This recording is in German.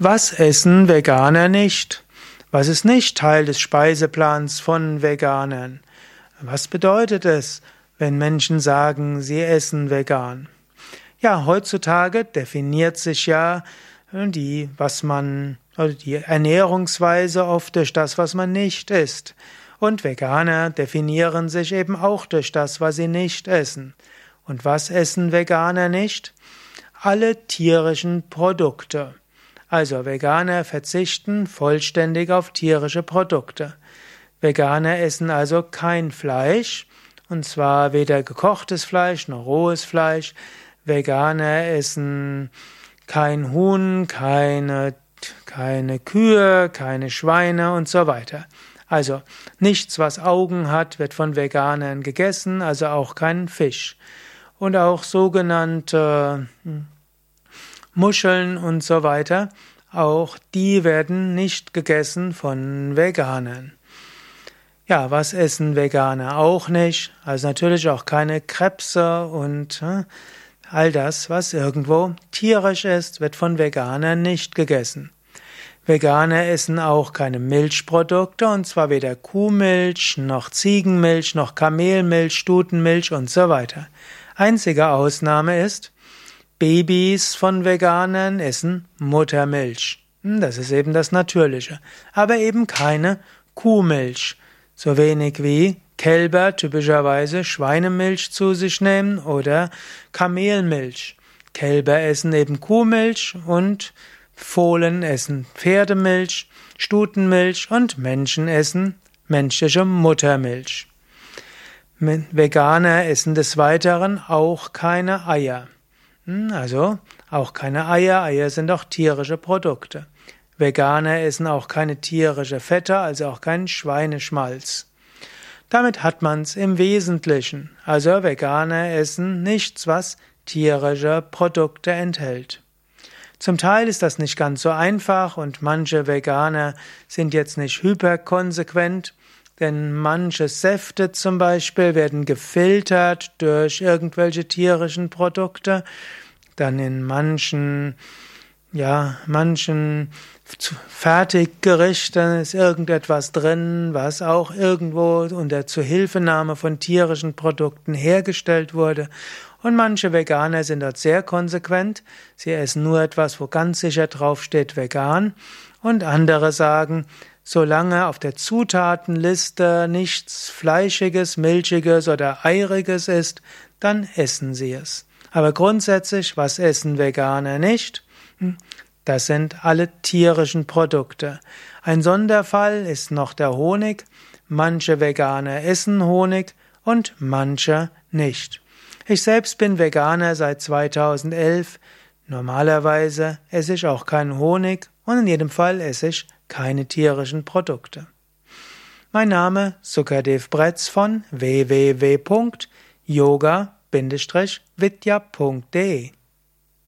Was essen Veganer nicht? Was ist nicht Teil des Speiseplans von Veganern? Was bedeutet es, wenn Menschen sagen, sie essen vegan? Ja, heutzutage definiert sich ja äh, die, was man, also die Ernährungsweise oft durch das, was man nicht isst. Und Veganer definieren sich eben auch durch das, was sie nicht essen. Und was essen Veganer nicht? Alle tierischen Produkte. Also Veganer verzichten vollständig auf tierische Produkte. Veganer essen also kein Fleisch, und zwar weder gekochtes Fleisch noch rohes Fleisch. Veganer essen kein Huhn, keine, keine Kühe, keine Schweine und so weiter. Also nichts, was Augen hat, wird von Veganern gegessen, also auch kein Fisch. Und auch sogenannte hm, Muscheln und so weiter, auch die werden nicht gegessen von Veganern. Ja, was essen Veganer auch nicht? Also natürlich auch keine Krebse und äh, all das, was irgendwo tierisch ist, wird von Veganern nicht gegessen. Veganer essen auch keine Milchprodukte, und zwar weder Kuhmilch, noch Ziegenmilch, noch Kamelmilch, Stutenmilch und so weiter. Einzige Ausnahme ist, Babys von Veganern essen Muttermilch. Hm, das ist eben das Natürliche. Aber eben keine Kuhmilch. So wenig wie Kälber typischerweise Schweinemilch zu sich nehmen oder Kamelmilch. Kälber essen eben Kuhmilch und Fohlen essen Pferdemilch, Stutenmilch und Menschen essen menschliche Muttermilch. Veganer essen des Weiteren auch keine Eier. Hm, also auch keine Eier, Eier sind auch tierische Produkte. Veganer essen auch keine tierische Fette, also auch keinen Schweineschmalz. Damit hat man's im Wesentlichen. Also Veganer essen nichts, was tierische Produkte enthält. Zum Teil ist das nicht ganz so einfach und manche Veganer sind jetzt nicht hyperkonsequent, denn manche Säfte zum Beispiel werden gefiltert durch irgendwelche tierischen Produkte. Dann in manchen, ja, manchen Fertiggerichten ist irgendetwas drin, was auch irgendwo unter Zuhilfenahme von tierischen Produkten hergestellt wurde. Und manche Veganer sind dort sehr konsequent. Sie essen nur etwas, wo ganz sicher draufsteht vegan. Und andere sagen, solange auf der Zutatenliste nichts Fleischiges, Milchiges oder Eieriges ist, dann essen sie es. Aber grundsätzlich, was essen Veganer nicht? Hm, das sind alle tierischen Produkte. Ein Sonderfall ist noch der Honig. Manche Veganer essen Honig und manche nicht. Ich selbst bin Veganer seit 2011. Normalerweise esse ich auch keinen Honig und in jedem Fall esse ich keine tierischen Produkte. Mein Name Sukadev Bretz von www.yoga-vidya.de